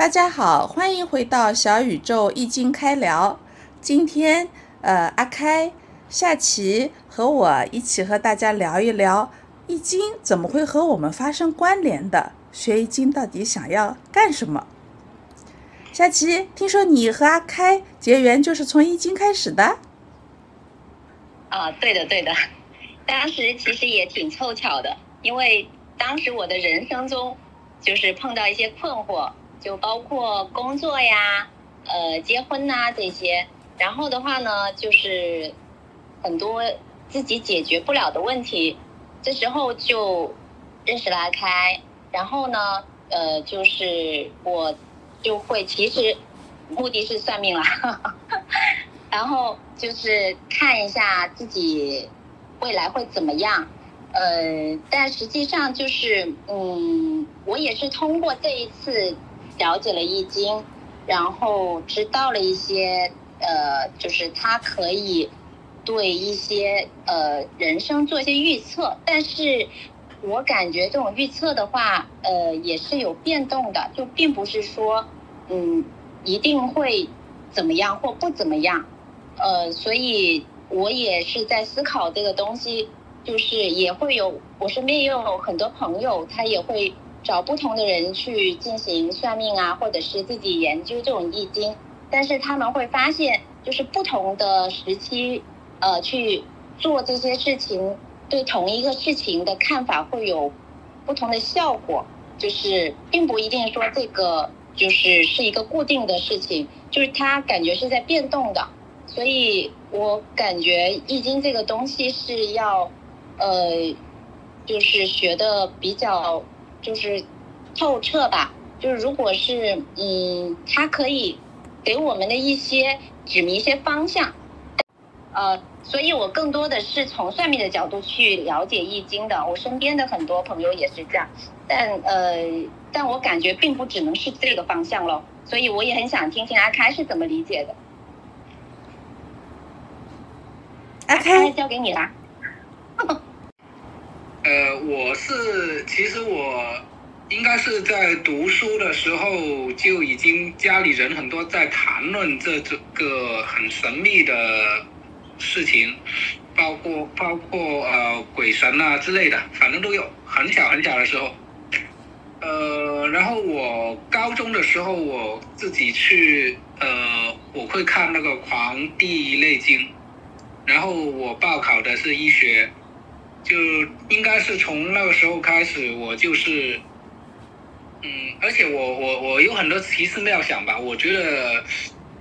大家好，欢迎回到小宇宙易经开聊。今天，呃，阿开、夏琪和我一起和大家聊一聊易经怎么会和我们发生关联的？学易经到底想要干什么？夏琪，听说你和阿开结缘就是从易经开始的？啊，对的，对的。当时其实也挺凑巧的，因为当时我的人生中就是碰到一些困惑。就包括工作呀，呃，结婚呐这些，然后的话呢，就是很多自己解决不了的问题，这时候就认识了阿开，然后呢，呃，就是我就会其实目的是算命啦，然后就是看一下自己未来会怎么样，呃，但实际上就是嗯，我也是通过这一次。了解了易经，然后知道了一些，呃，就是它可以对一些呃人生做一些预测，但是我感觉这种预测的话，呃，也是有变动的，就并不是说，嗯，一定会怎么样或不怎么样，呃，所以我也是在思考这个东西，就是也会有我身边也有很多朋友，他也会。找不同的人去进行算命啊，或者是自己研究这种易经，但是他们会发现，就是不同的时期，呃，去做这些事情，对同一个事情的看法会有不同的效果，就是并不一定说这个就是是一个固定的事情，就是它感觉是在变动的，所以我感觉易经这个东西是要，呃，就是学的比较。就是透彻吧，就是如果是嗯，它可以给我们的一些指明一些方向，呃，所以我更多的是从算命的角度去了解易经的。我身边的很多朋友也是这样，但呃，但我感觉并不只能是这个方向咯，所以我也很想听听阿开是怎么理解的。阿开交给你啦。呃，我是其实我应该是在读书的时候就已经家里人很多在谈论这这个很神秘的事情，包括包括呃鬼神啊之类的，反正都有。很小很小的时候，呃，然后我高中的时候我自己去呃我会看那个《黄帝内经》，然后我报考的是医学。就应该是从那个时候开始，我就是，嗯，而且我我我有很多奇思妙想吧。我觉得，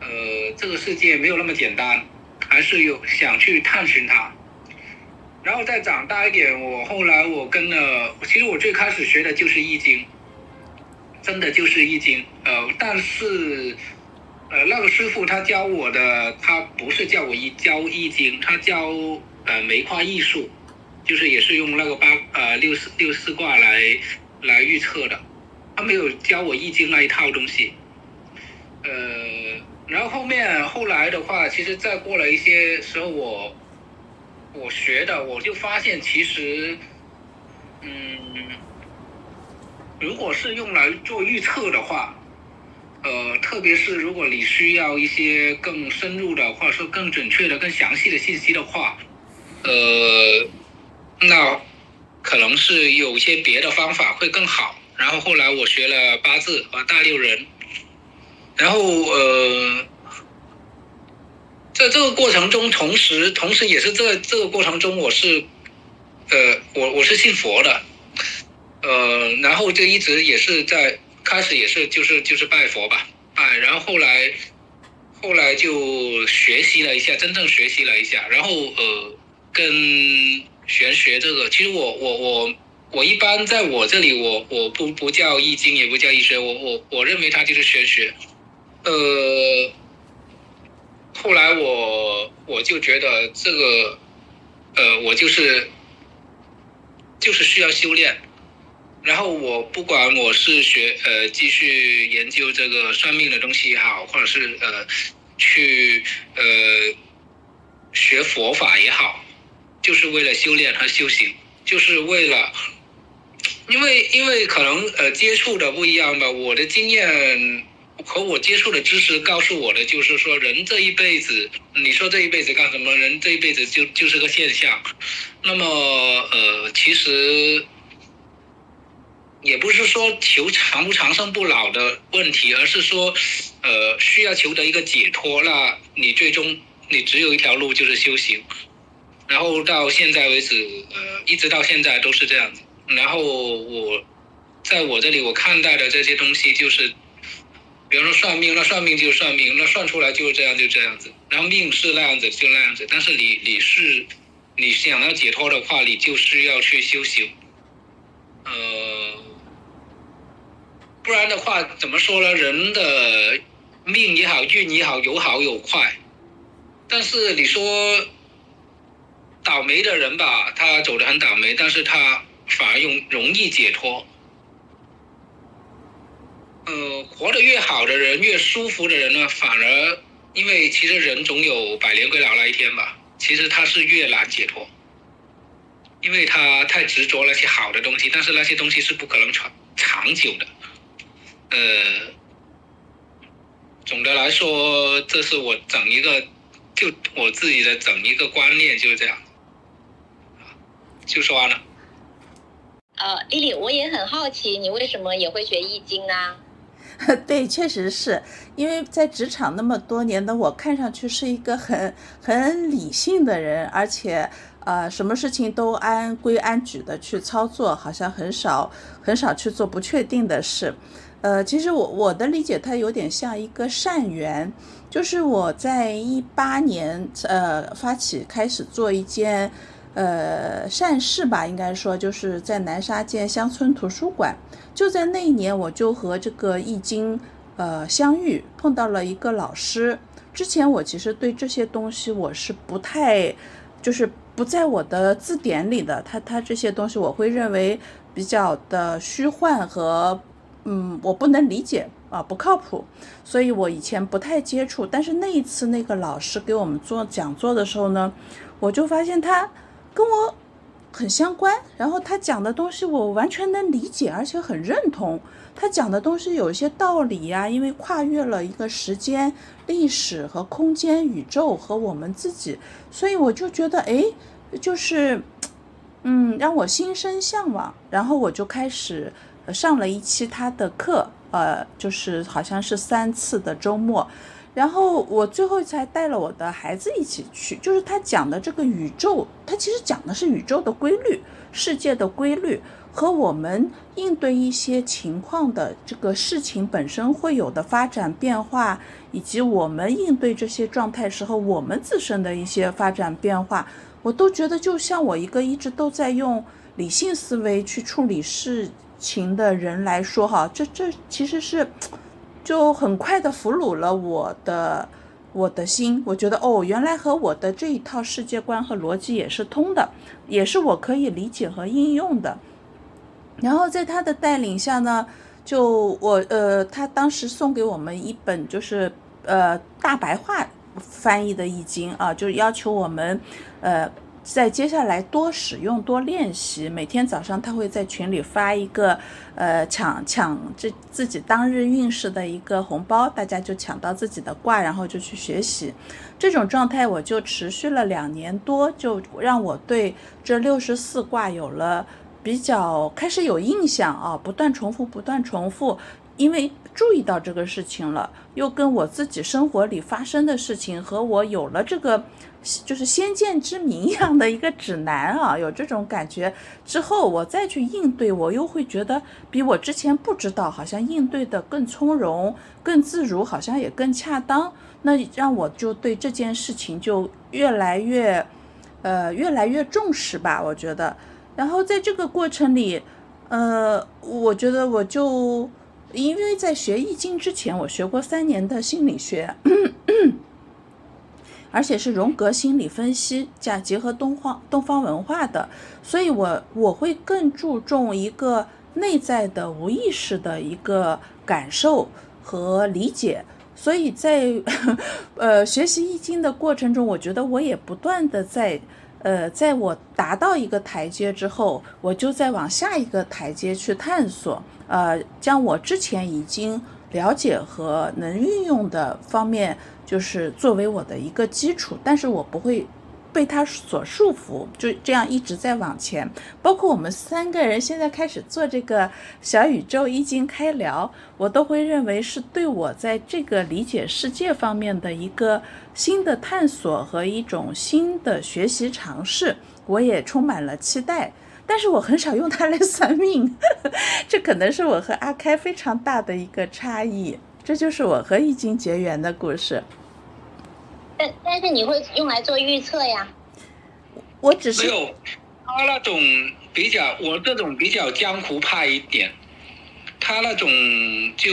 呃，这个世界没有那么简单，还是有想去探寻它。然后再长大一点，我后来我跟了，其实我最开始学的就是易经，真的就是易经。呃，但是，呃，那个师傅他教我的，他不是叫我一教易经，他教呃梅花易数。就是也是用那个八呃六四六四卦来来预测的，他没有教我易经那一套东西，呃，然后后面后来的话，其实再过了一些时候，我我学的，我就发现其实，嗯，如果是用来做预测的话，呃，特别是如果你需要一些更深入的，或者说更准确的、更详细的信息的话，呃。那可能是有些别的方法会更好。然后后来我学了八字和大六壬，然后呃，在这个过程中，同时同时也是这这个过程中，我是呃我我是信佛的，呃，然后就一直也是在开始也是就是就是拜佛吧拜，然后后来后来就学习了一下，真正学习了一下，然后呃跟。玄学这个，其实我我我我一般在我这里，我我不不叫易经，也不叫易学，我我我认为它就是玄学。呃，后来我我就觉得这个，呃，我就是就是需要修炼。然后我不管我是学呃继续研究这个算命的东西也好，或者是呃去呃学佛法也好。就是为了修炼和修行，就是为了因为因为可能呃接触的不一样吧，我的经验和我接触的知识告诉我的就是说，人这一辈子，你说这一辈子干什么？人这一辈子就就是个现象。那么呃，其实也不是说求长不长生不老的问题，而是说呃需要求得一个解脱。那你最终你只有一条路就是修行。然后到现在为止，呃，一直到现在都是这样子。然后我，在我这里我看待的这些东西就是，比方说算命，那算命就算命，那算出来就是这样就这样子。然后命是那样子就那样子，但是你你是你想要解脱的话，你就需要去修行。呃，不然的话怎么说呢？人的命也好，运也好，有好有坏。但是你说倒霉的人吧，他走的很倒霉，但是他。反而容容易解脱。呃，活得越好的人，越舒服的人呢，反而因为其实人总有百年归老那一天吧，其实他是越难解脱，因为他太执着那些好的东西，但是那些东西是不可能长长久的。呃，总的来说，这是我整一个，就我自己的整一个观念就是这样，就说完了。呃，丽丽，我也很好奇，你为什么也会学易经呢？对，确实是因为在职场那么多年的我，看上去是一个很很理性的人，而且呃，什么事情都按规按矩的去操作，好像很少很少去做不确定的事。呃，其实我我的理解，它有点像一个善缘，就是我在一八年呃发起开始做一件。呃，善事吧，应该说就是在南沙建乡村图书馆。就在那一年，我就和这个易经呃相遇，碰到了一个老师。之前我其实对这些东西我是不太，就是不在我的字典里的。他他这些东西我会认为比较的虚幻和嗯，我不能理解啊，不靠谱。所以我以前不太接触。但是那一次那个老师给我们做讲座的时候呢，我就发现他。跟我很相关，然后他讲的东西我完全能理解，而且很认同。他讲的东西有一些道理呀，因为跨越了一个时间、历史和空间、宇宙和我们自己，所以我就觉得，哎，就是，嗯，让我心生向往。然后我就开始上了一期他的课，呃，就是好像是三次的周末。然后我最后才带了我的孩子一起去，就是他讲的这个宇宙，他其实讲的是宇宙的规律、世界的规律和我们应对一些情况的这个事情本身会有的发展变化，以及我们应对这些状态时候我们自身的一些发展变化，我都觉得就像我一个一直都在用理性思维去处理事情的人来说，哈，这这其实是。就很快的俘虏了我的我的心，我觉得哦，原来和我的这一套世界观和逻辑也是通的，也是我可以理解和应用的。然后在他的带领下呢，就我呃，他当时送给我们一本就是呃大白话翻译的易经啊，就是要求我们呃。在接下来多使用多练习，每天早上他会在群里发一个，呃，抢抢这自己当日运势的一个红包，大家就抢到自己的卦，然后就去学习。这种状态我就持续了两年多，就让我对这六十四卦有了比较开始有印象啊，不断重复，不断重复。因为注意到这个事情了，又跟我自己生活里发生的事情和我有了这个，就是先见之明一样的一个指南啊，有这种感觉之后，我再去应对，我又会觉得比我之前不知道，好像应对的更从容、更自如，好像也更恰当。那让我就对这件事情就越来越，呃，越来越重视吧，我觉得。然后在这个过程里，呃，我觉得我就。因为在学易经之前，我学过三年的心理学，而且是荣格心理分析加结合东方东方文化的，所以我我会更注重一个内在的无意识的一个感受和理解。所以在 呃学习易经的过程中，我觉得我也不断的在。呃，在我达到一个台阶之后，我就再往下一个台阶去探索，呃，将我之前已经了解和能运用的方面，就是作为我的一个基础，但是我不会。被他所束缚，就这样一直在往前。包括我们三个人现在开始做这个小宇宙易经开聊，我都会认为是对我在这个理解世界方面的一个新的探索和一种新的学习尝试。我也充满了期待，但是我很少用它来 算命，这可能是我和阿开非常大的一个差异。这就是我和易经结缘的故事。但但是你会用来做预测呀？我只是没有他那种比较，我这种比较江湖派一点，他那种就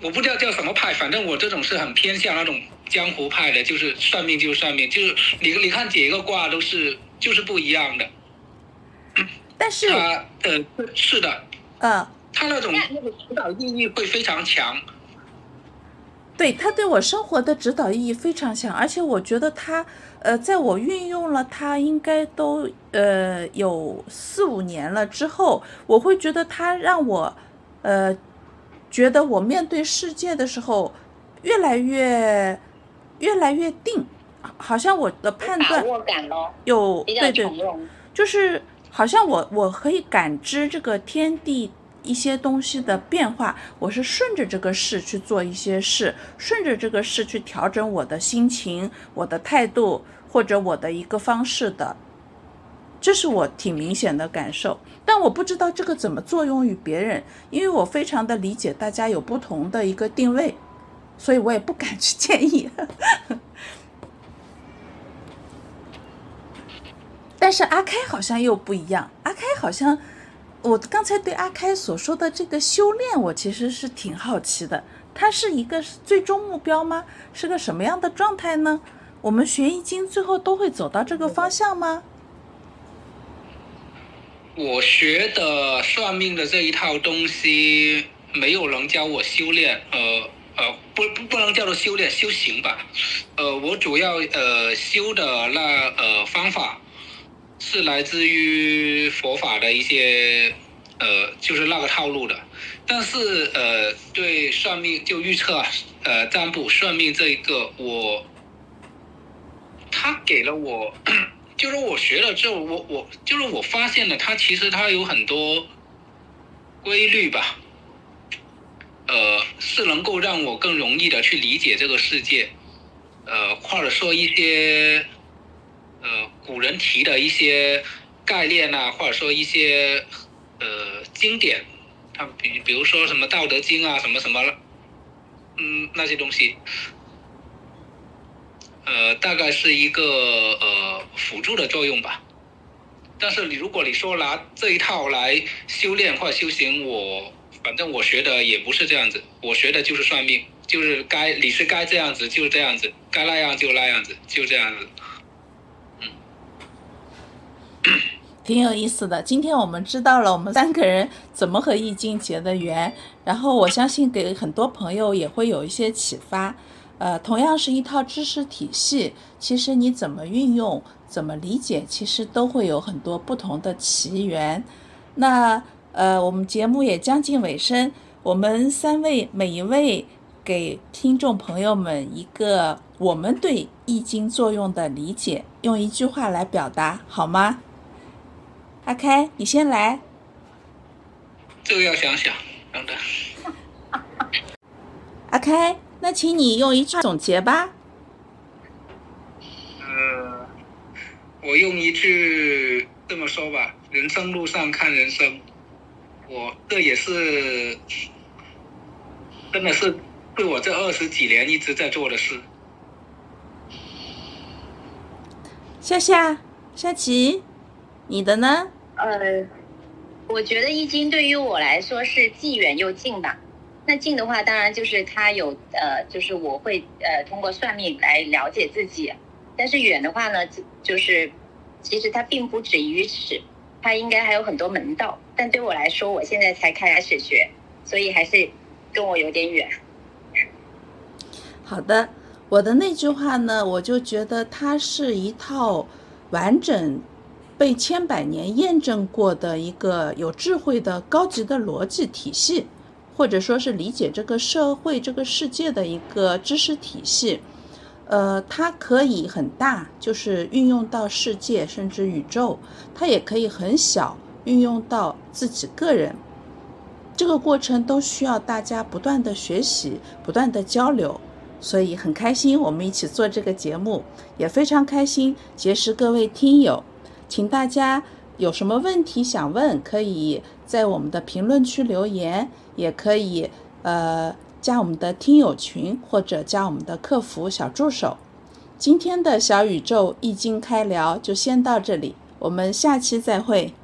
我不知道叫什么派，反正我这种是很偏向那种江湖派的，就是算命就算命，就是你你看解一个卦都是就是不一样的。但是他呃是的，嗯，他那种那个指导意义会非常强。对他对我生活的指导意义非常强，而且我觉得他，呃，在我运用了他应该都呃有四五年了之后，我会觉得他让我，呃，觉得我面对世界的时候越来越越来越定，好像我的判断有对对，就是好像我我可以感知这个天地。一些东西的变化，我是顺着这个事去做一些事，顺着这个事去调整我的心情、我的态度或者我的一个方式的，这是我挺明显的感受。但我不知道这个怎么作用于别人，因为我非常的理解大家有不同的一个定位，所以我也不敢去建议。但是阿开好像又不一样，阿开好像。我刚才对阿开所说的这个修炼，我其实是挺好奇的。它是一个最终目标吗？是个什么样的状态呢？我们学易经最后都会走到这个方向吗？我学的算命的这一套东西，没有人教我修炼。呃呃，不不不能叫做修炼，修行吧。呃，我主要呃修的那呃方法。是来自于佛法的一些，呃，就是那个套路的，但是呃，对算命就预测，呃，占卜算命这一个，我，他给了我，就是我学了之后，我我就是我发现了，他其实他有很多规律吧，呃，是能够让我更容易的去理解这个世界，呃，或者说一些。古人提的一些概念啊，或者说一些呃经典，他比比如说什么《道德经》啊，什么什么，嗯，那些东西，呃，大概是一个呃辅助的作用吧。但是你如果你说拿这一套来修炼或者修行，我反正我学的也不是这样子，我学的就是算命，就是该你是该这样子就这样子，该那样就那样子，就这样子。挺有意思的，今天我们知道了我们三个人怎么和易经结的缘，然后我相信给很多朋友也会有一些启发。呃，同样是一套知识体系，其实你怎么运用、怎么理解，其实都会有很多不同的奇缘。那呃，我们节目也将近尾声，我们三位每一位给听众朋友们一个我们对易经作用的理解，用一句话来表达好吗？阿开，你先来。这个要想想，等等。阿开，那请你用一句总结吧。呃，我用一句这么说吧：人生路上看人生，我这也是，真的是对我这二十几年一直在做的事。夏夏，夏琪，你的呢？呃，我觉得易经对于我来说是既远又近吧。那近的话，当然就是它有呃，就是我会呃通过算命来了解自己。但是远的话呢，就是其实它并不止于此，它应该还有很多门道。但对我来说，我现在才开始学，所以还是跟我有点远。好的，我的那句话呢，我就觉得它是一套完整、被千百年验证过的一个有智慧的高级的逻辑体系，或者说是理解这个社会、这个世界的一个知识体系。呃，它可以很大，就是运用到世界甚至宇宙；它也可以很小，运用到自己个人。这个过程都需要大家不断的学习、不断的交流。所以很开心，我们一起做这个节目，也非常开心结识各位听友。请大家有什么问题想问，可以在我们的评论区留言，也可以呃加我们的听友群或者加我们的客服小助手。今天的小宇宙易经开聊就先到这里，我们下期再会。